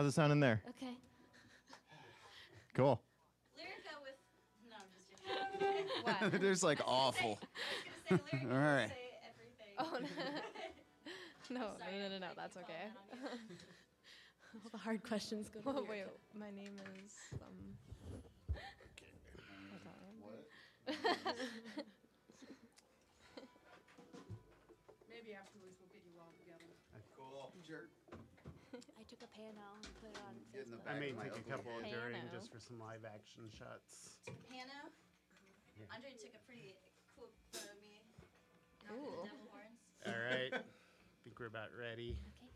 How's it sound in there? Okay. Cool. Lyrica with. No, I'm just joking. There's like awful. I was gonna say Lyrica All right. say everything. Oh, no. no, Sorry, no, no, no, no, that's okay. calling on you. All the hard questions go to Oh, wait, my name is, um, I don't remember. Maybe afterwards we'll get you all together. Cool. Sure. I took a panel and put it on Get in the Facebook. back I may take a couple head. during Piano. just for some live action shots. Piano. Yeah. Andre took a pretty cool photo of me. knocking Cool. The devil horns. All right. I think we're about ready. Okay.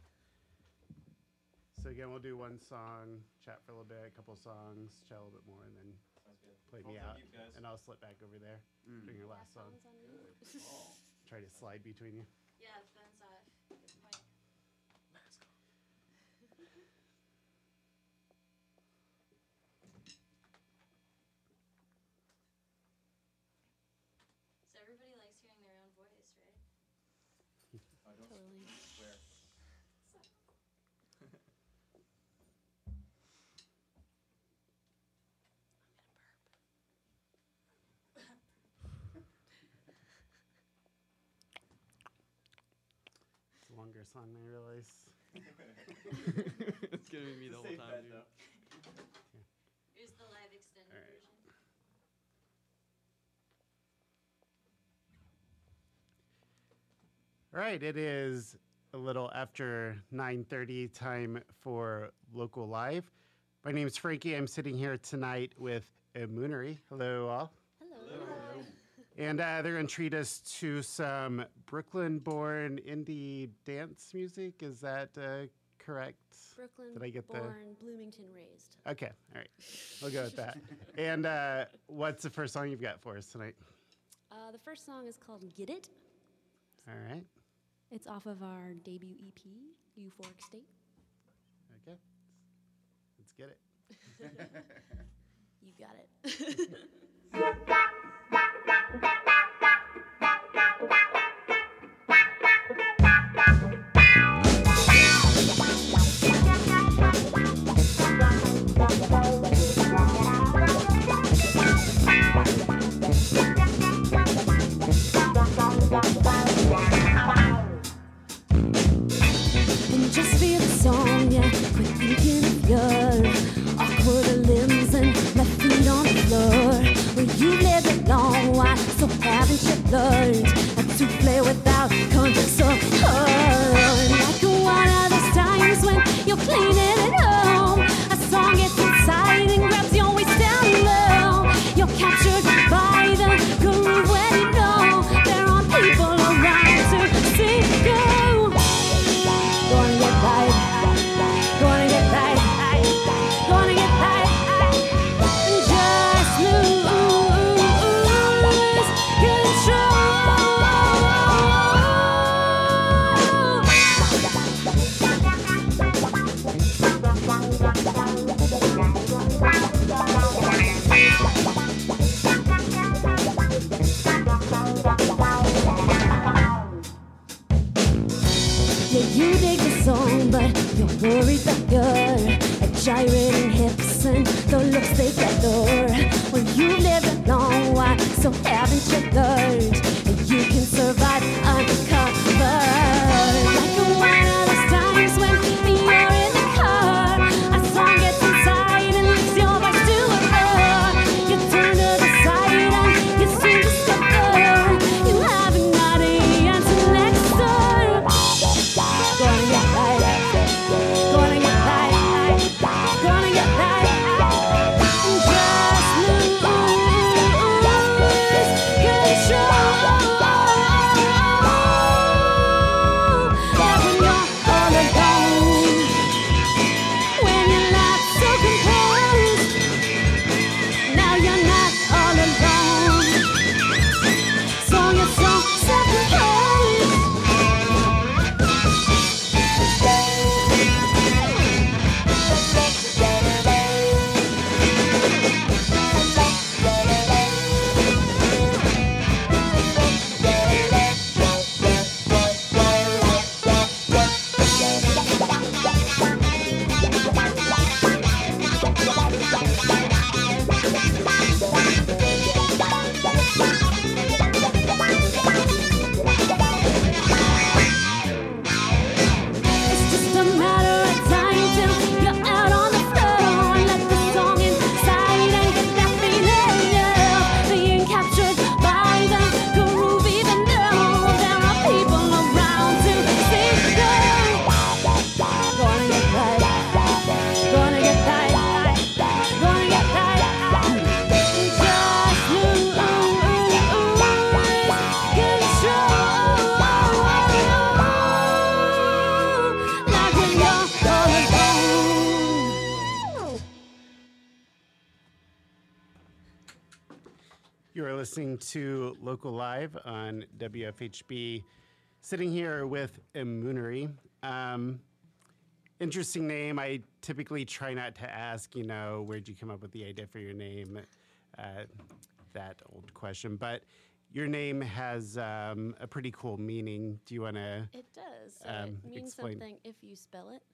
So again, we'll do one song, chat for a little bit, a couple songs, chat a little bit more, and then play me out. And I'll slip back over there Mm. during your last song. Phones on you. Try to slide between you. Yeah, phone's off. Good point. So everybody likes hearing their own voice, right? Totally. It's a song I realize. it's gonna be me the whole time, dude. Here's the live extended All right. version. All right, it is a little after 9:30 time for local live. My name is Frankie. I'm sitting here tonight with IMUNURI. Hello, all. And uh, they're going to treat us to some Brooklyn-born indie dance music. Is that uh, correct? Brooklyn Did I get the- born, Bloomington raised. Okay, all right. We'll go with that. and uh, what's the first song you've got for us tonight? Uh, the first song is called Giddit. All right. It's off of our debut EP, Euphoric State. Okay. Let's get it. You got it. Just feel the song, yeah. Quit looks they gather. Well, you lived a long while, so haven't you learned You are listening to Local Live on WFHB. Sitting here with IMUNURI. Um, interesting name. I typically try not to ask, you know, where'd you come up with the idea for your name? Uh, that old question. But your name has um, a pretty cool meaning. Do you want to? It does. Um, it means explain. something if you spell it.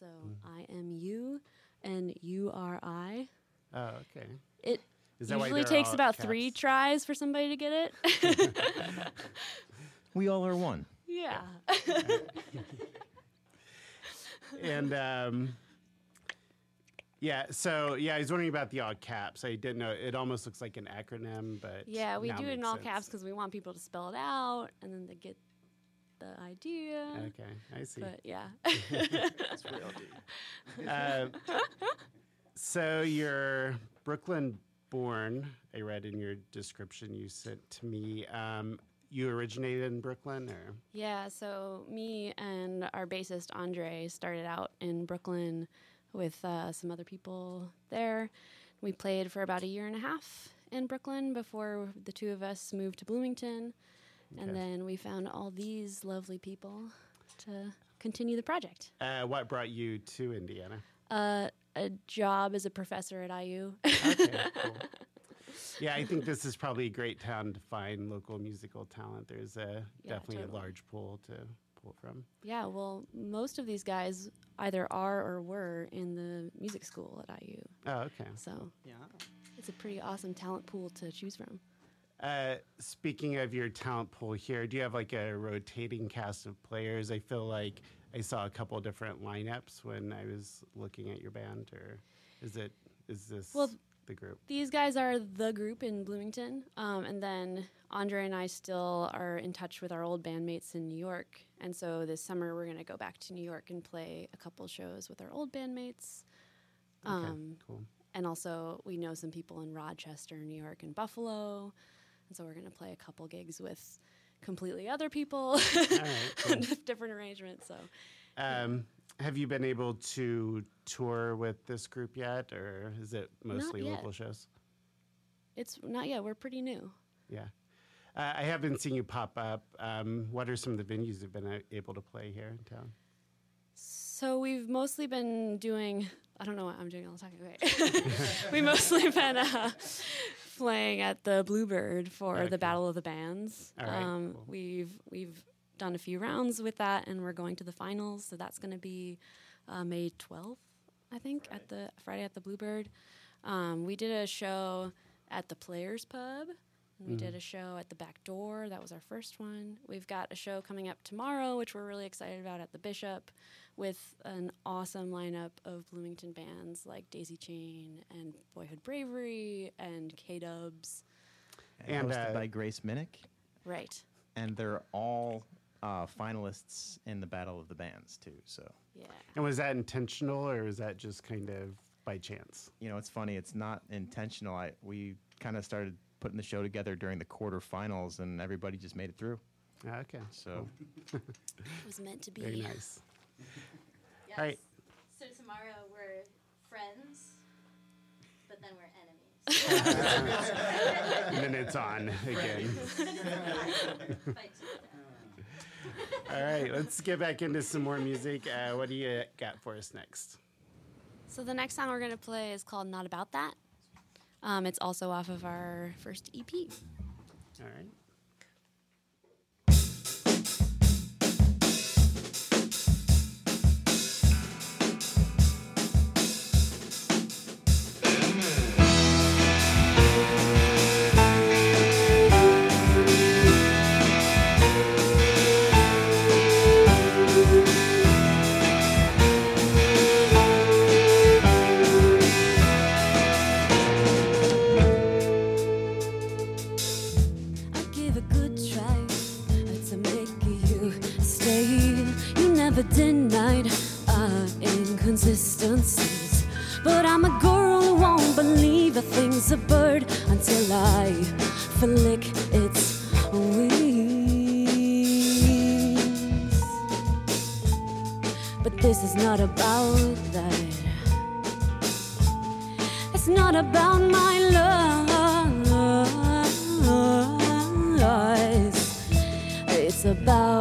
So I am you, and you are I. Oh, okay. It Is that usually they're takes all about three tries for somebody to get it. We all are one. yeah. and um, yeah, so yeah, I was wondering about the all caps. I didn't know. It almost looks like an acronym, but Yeah, we do it in all sense. caps because we want people to spell it out and then they get the idea. Okay, I see. But yeah. Uh, so you're Brooklyn born. I read in your description you sent to me. Um, you originated in Brooklyn, or Yeah, so me and our bassist Andre started out in Brooklyn with uh, some other people there. We played for about a year and a half in Brooklyn before the two of us moved to Bloomington. Okay. And then we found all these lovely people to continue the project. uh, what brought you to Indiana? Uh, a job as a professor at IU. Okay, cool. Yeah, I think this is probably a great town to find local musical talent. There's a Yeah, definitely totally. a large pool to pull from. yeah, well, most of these guys either are or were in the music school at IU. Oh, okay. So yeah, it's a pretty awesome talent pool to choose from. Uh, speaking of your talent pool here, do you have like a rotating cast of players? I feel like I saw a couple different lineups when I was looking at your band, or is it is this Well, the group? These guys are the group in Bloomington, um, and then Andre and I still are in touch with our old bandmates in New York. And so this summer we're going to go back to New York and play a couple shows with our old bandmates. Okay, Um, cool. and also we know some people in Rochester, New York, and Buffalo. And so we're going to play a couple gigs with completely other people, right, cool. different arrangements. So Um, have you been able to tour with this group yet, or is it mostly local shows? it's not yet. We're pretty new. Yeah. Uh, I have been seeing you pop up. Um, what are some of the venues you've been uh, able to play here in town? So we've mostly been doing. I don't know what I'm doing all the time. Okay. we've mostly been uh, playing at the Bluebird for Okay. the Battle of the Bands. Right, um, cool. We've we've done a few rounds with that, and we're going to the finals. So that's going to be uh, May 12th, I think, at the Friday at the Bluebird. Um, we did a show at the Players Pub. And We did Mm. a show at the Back Door. That was our first one. We've got a show coming up tomorrow, which we're really excited about at the Bishop, with an awesome lineup of Bloomington bands like Daisy Chain and Boyhood Bravery and K Dubs. And, hosted uh, by Grace Minnick, Right. and they're all uh, finalists in the Battle of the Bands too. So Yeah. And was that intentional, or was that just kind of by chance? you know, it's funny. It's not intentional. I we kind of started putting the show together during the quarterfinals, and everybody just made it through. Okay, So It was meant to be. very nice. Yes. All right. So tomorrow we're friends, but then we're enemies. and then it's on again. Fight to the death. All right, let's get back into some more music. Uh, what do you got for us next? So the next song we're going to play is called Not About That. Um, it's also off of our first EP. All right. about my lies. It's about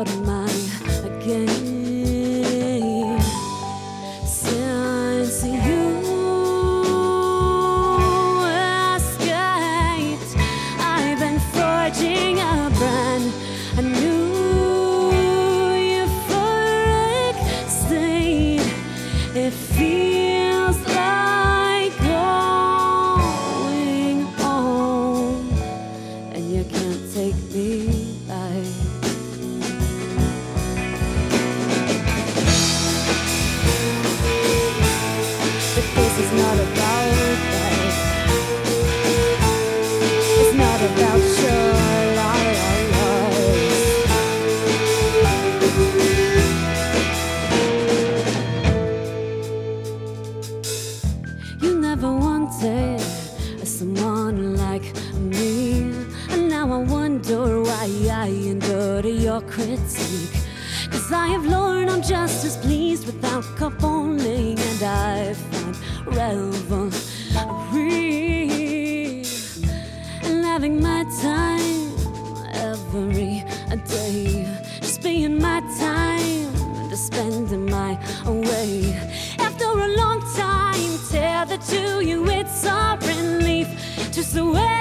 love. someone like me. And now I wonder why I endured your critique. Cause I have learned I'm just as pleased without cup holding, and I find revelry in having my time every day. Just being my to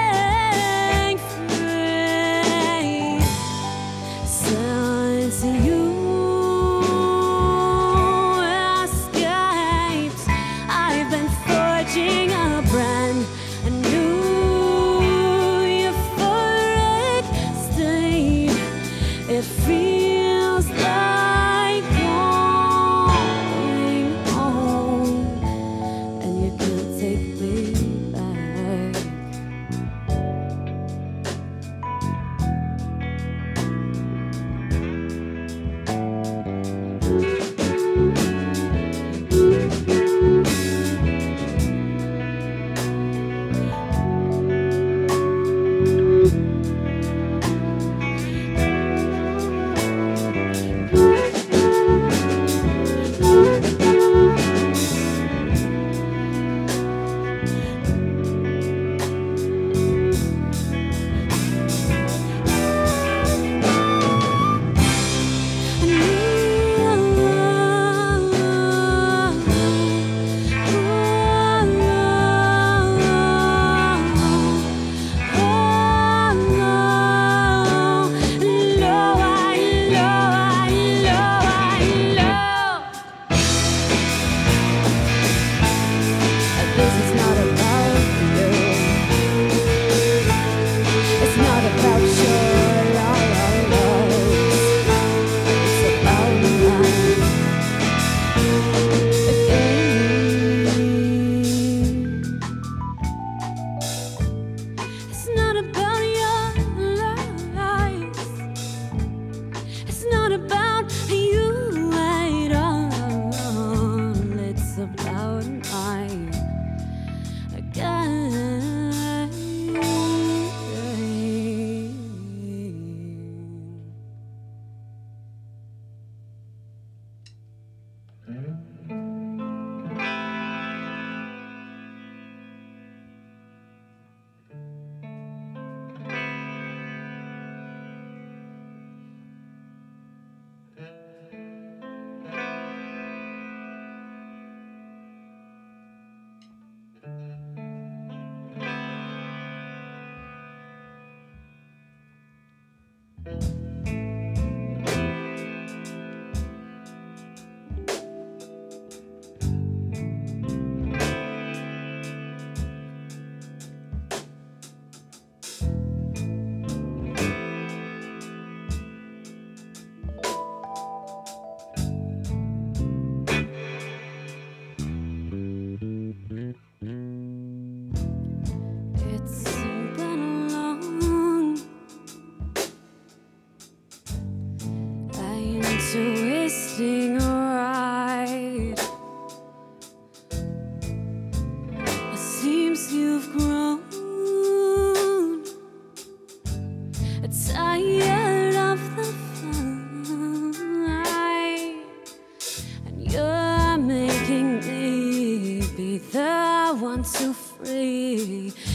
making me be the one to free.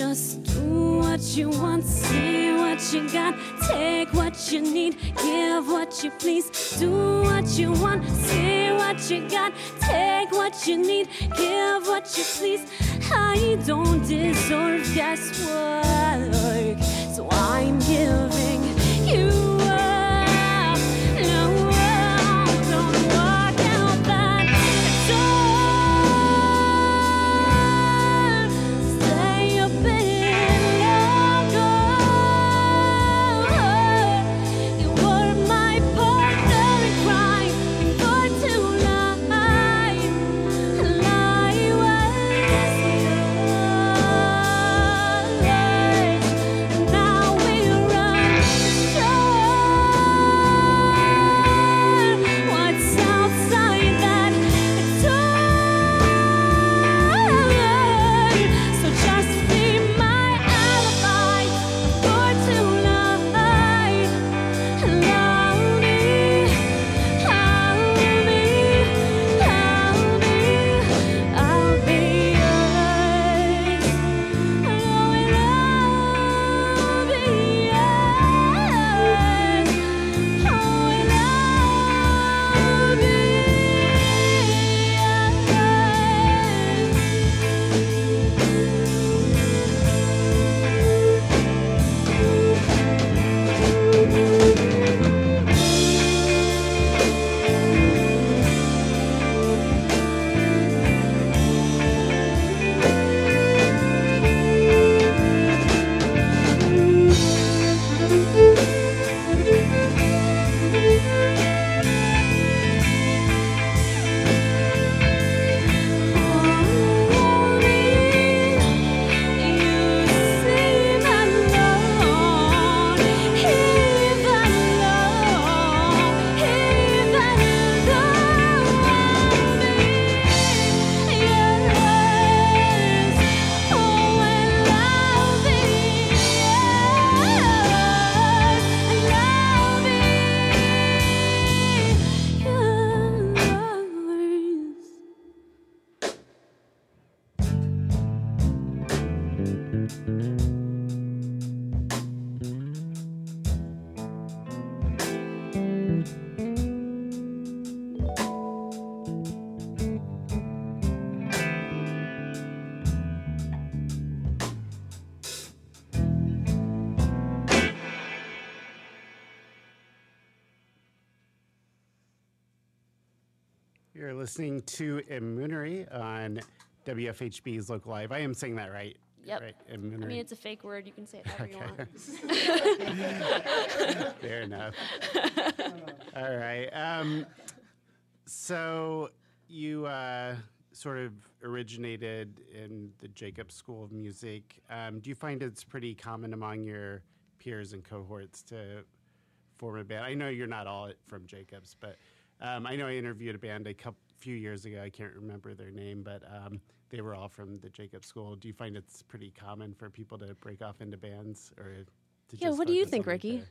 Just do what you want, say what you got, take what you need, give what you please. Do what you want, say what you got, take what you need, give what you please. I don't deserve guesswork, so I'm giving listening to IMUNURI on WFHB's Local Live. I am saying that right. Yep. Right, I mean, it's a fake word. You can say it however you want. Fair enough. All right. Um, so you uh, sort of originated in the Jacobs School of Music. Um, do you find it's pretty common among your peers and cohorts to form a band? I know you're not all from Jacobs, but um, I know I interviewed a band a couple few years ago. I can't remember their name, but um, they were all from the Jacob School. Do you find it's pretty common for people to break off into bands, or to Yeah, just what do you think, Ricky? the-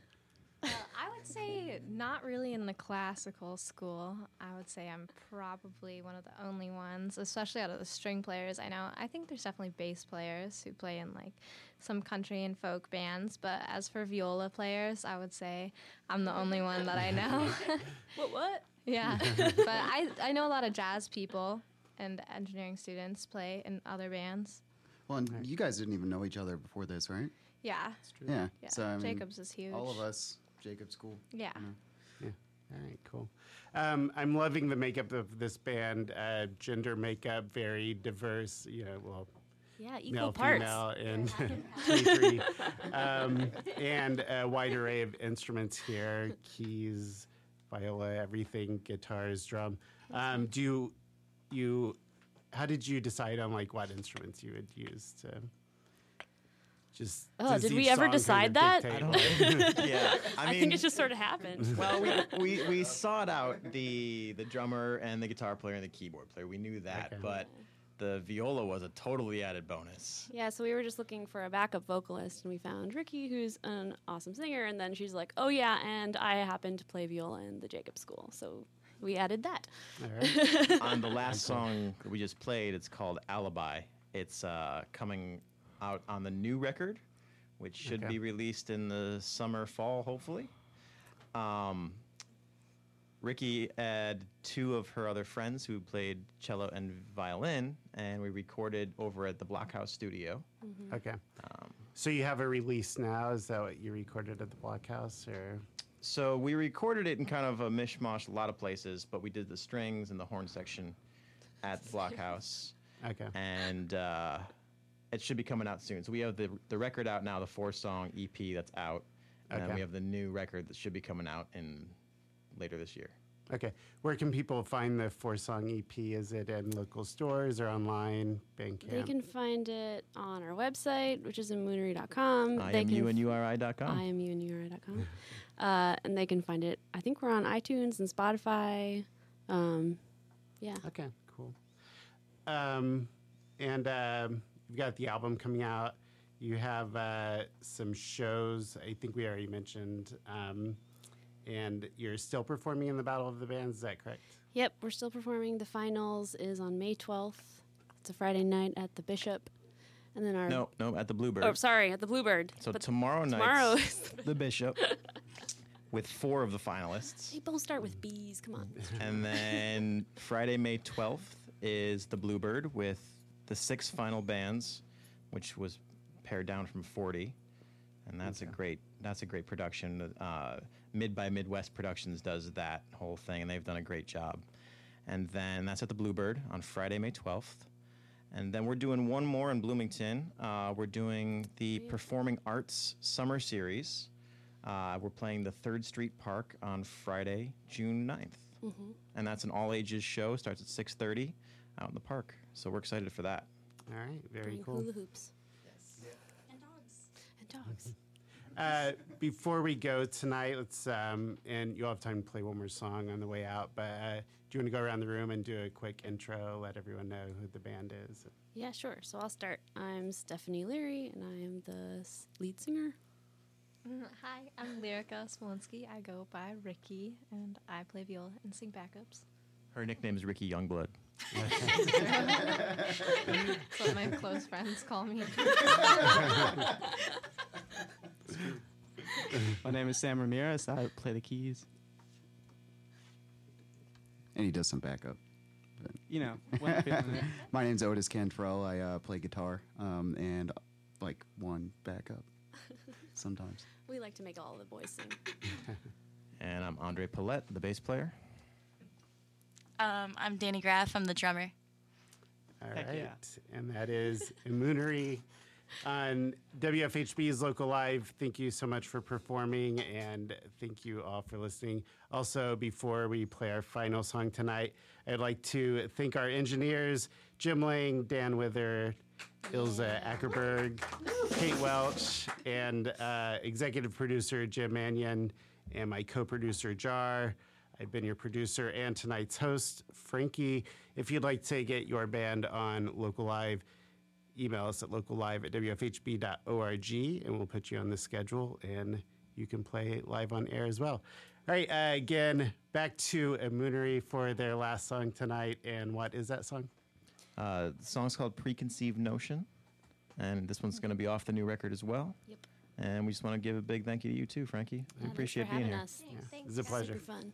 Uh, I would say not really in the classical school. I would say I'm probably one of the only ones, especially out of the string players I know. I think there's definitely bass players who play in like some country and folk bands, but as for viola players, I would say I'm the only one that I know. what? What? Yeah, but I I know a lot of jazz people and engineering students play in other bands. Well, and you guys didn't even know each other before this, right? Yeah, Yeah. yeah. So I mean, Jacobs is huge. all of us, Jacobs School. Yeah. Yeah. All right, cool. Um, I'm loving the makeup of this band. Uh, gender makeup, very diverse. You know, well, Yeah, equal male, parts. female, and 23. um, and a wide array of instruments here: keys, viola, everything, guitars, drum. Um, do you, you, how did you decide on like what instruments you would use to? just. Oh, did we ever song kind of decide that? I don't yeah, I I, think it just sort of happened. well, we, we, we sought out the the drummer and the guitar player and the keyboard player. We knew that, Okay. but the viola was a totally added bonus. Yeah, so we were just looking for a backup vocalist, and we found Ricky, who's an awesome singer. And then she's like, "Oh yeah, and I happen to play viola in the Jacob School, so we added that." All right. On the last song that we just played, it's called Alibi. It's uh, coming out on the new record, which should Okay. be released in the summer, fall, hopefully. Um, Ricky had two of her other friends who played cello and violin, and we recorded over at the Blockhouse Studio. Okay. Um, So you have a release now? Is that what you recorded at the Blockhouse, or? So we recorded it in kind of a mishmash, a lot of places, but we did the strings and the horn section at the Blockhouse, Okay. and uh, it should be coming out soon. So we have the the record out now, the four song EP that's out, and then we have the new record that should be coming out in later this year. Okay. Where can people find the four song EP? Is it in local stores or online? Bandcamp. They can find it on our website, which is imunuri.com. I they am you and URI.com. I am you and URI.com. uh, and they can find it. I think we're on iTunes and Spotify. Um, yeah. Okay, cool. Um, and um, you've got the album coming out. You have uh, some shows. I think we already mentioned. Um, and you're still performing in the Battle of the Bands. Is that correct? Yep, we're still performing. The finals is on May 12th. It's a Friday night at the Bishop. And then our. no, no, at the Bluebird. Oh, sorry, at the Bluebird. so But tomorrow night, tomorrow is the Bishop, with four of the finalists. They both start with B's. Come on. And then Friday, May 12th is the Bluebird with the six final bands, which was pared down from 40. And that's a great that's a great production. Uh, Mid by Midwest Productions does that whole thing, and they've done a great job. And then that's at the Bluebird on Friday, May 12th. And then we're doing one more in Bloomington. Uh, we're doing the Performing Arts Summer Series. Uh, we're playing the Third Street Park on Friday, June 9th. And that's an all ages show. Starts at 6:30 out in the park. So we're excited for that. All right, very Playing cool. Hula hoops. Yes. And dogs. And dogs. Uh, before we go tonight, let's um, and you'll have time to play one more song on the way out. But uh, do you want to go around the room and do a quick intro, let everyone know who the band is? Yeah, sure. So I'll start. I'm Stephanie Leary, and I am the lead singer. Mm, Hi, I'm Lyrica Smolinski. I go by Ricky, and I play viola and sing backups. Her nickname is Ricky Youngblood. That's what my close friends call me. My name is Sam Ramirez. I play the keys. And he does some backup. But. You know, when I'm feeling it. My name's Otis Cantrell. I uh, play guitar um, and like one backup sometimes. We like to make all the boys sing. And I'm Andre Paulette, the bass player. Um, I'm Danny Graff. I'm the drummer. All Heck right, yeah. and that is IMUNURI on WFHB's Local Live. Thank you so much for performing, and thank you all for listening. Also, before we play our final song tonight, I'd like to thank our engineers, Jim Lang, Dan Wither, Ilze Akerbergs, Kate Welch, and uh, executive producer Jim Mannion, and my co-producer Jar. I've been your producer and tonight's host, Frankie. If you'd like to get your band on Local Live, email us at locallive at wfhb.org and we'll put you on the schedule and you can play live on air as well. All right, uh, again, back to IMUNURI for their last song tonight. And what is that song? Uh, the song's called Preconceived Notion. And this one's going to be off the new record as well. Yep. And we just want to give a big thank you to you too, Frankie. We Yeah, thanks appreciate for being having here. us. It's a pleasure. Super fun.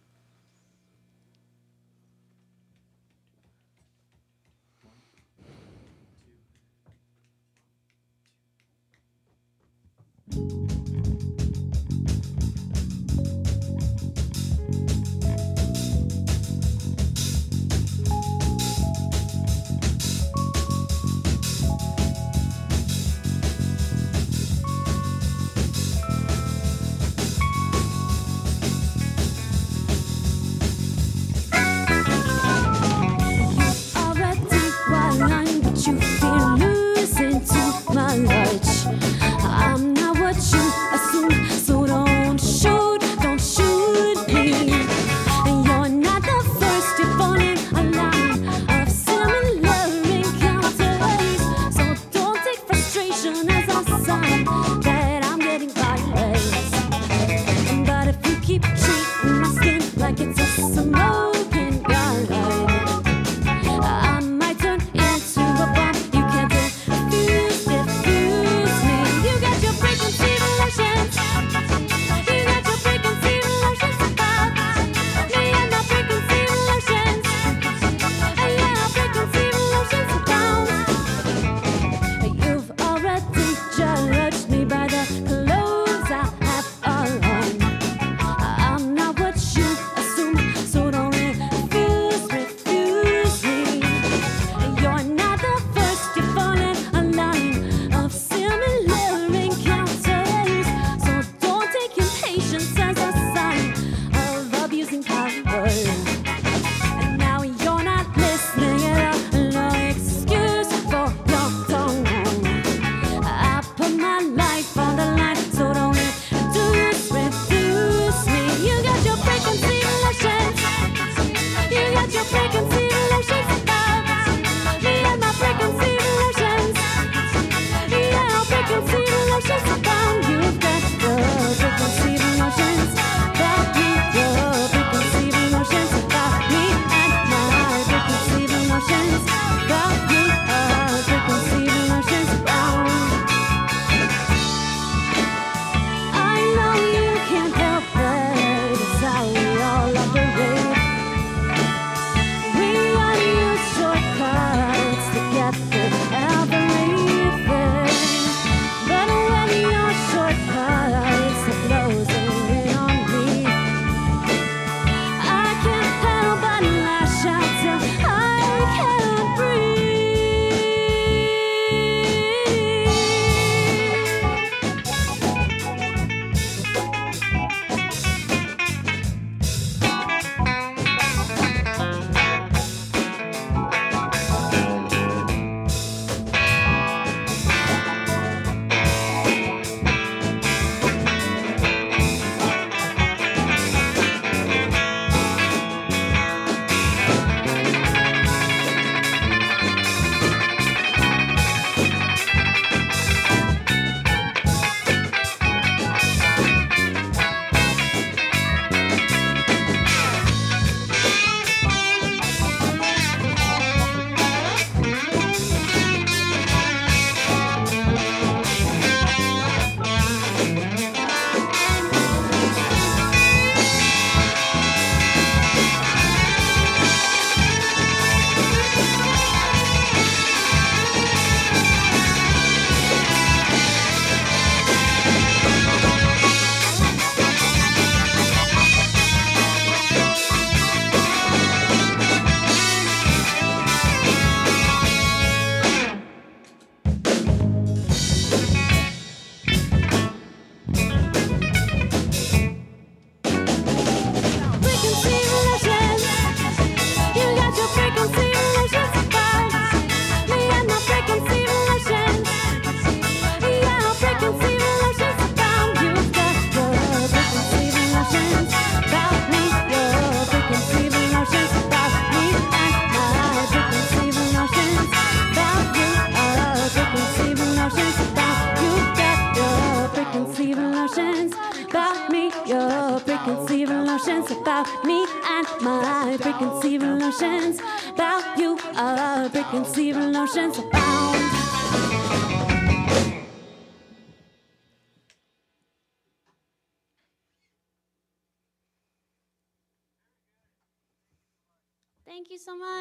Preconceived notions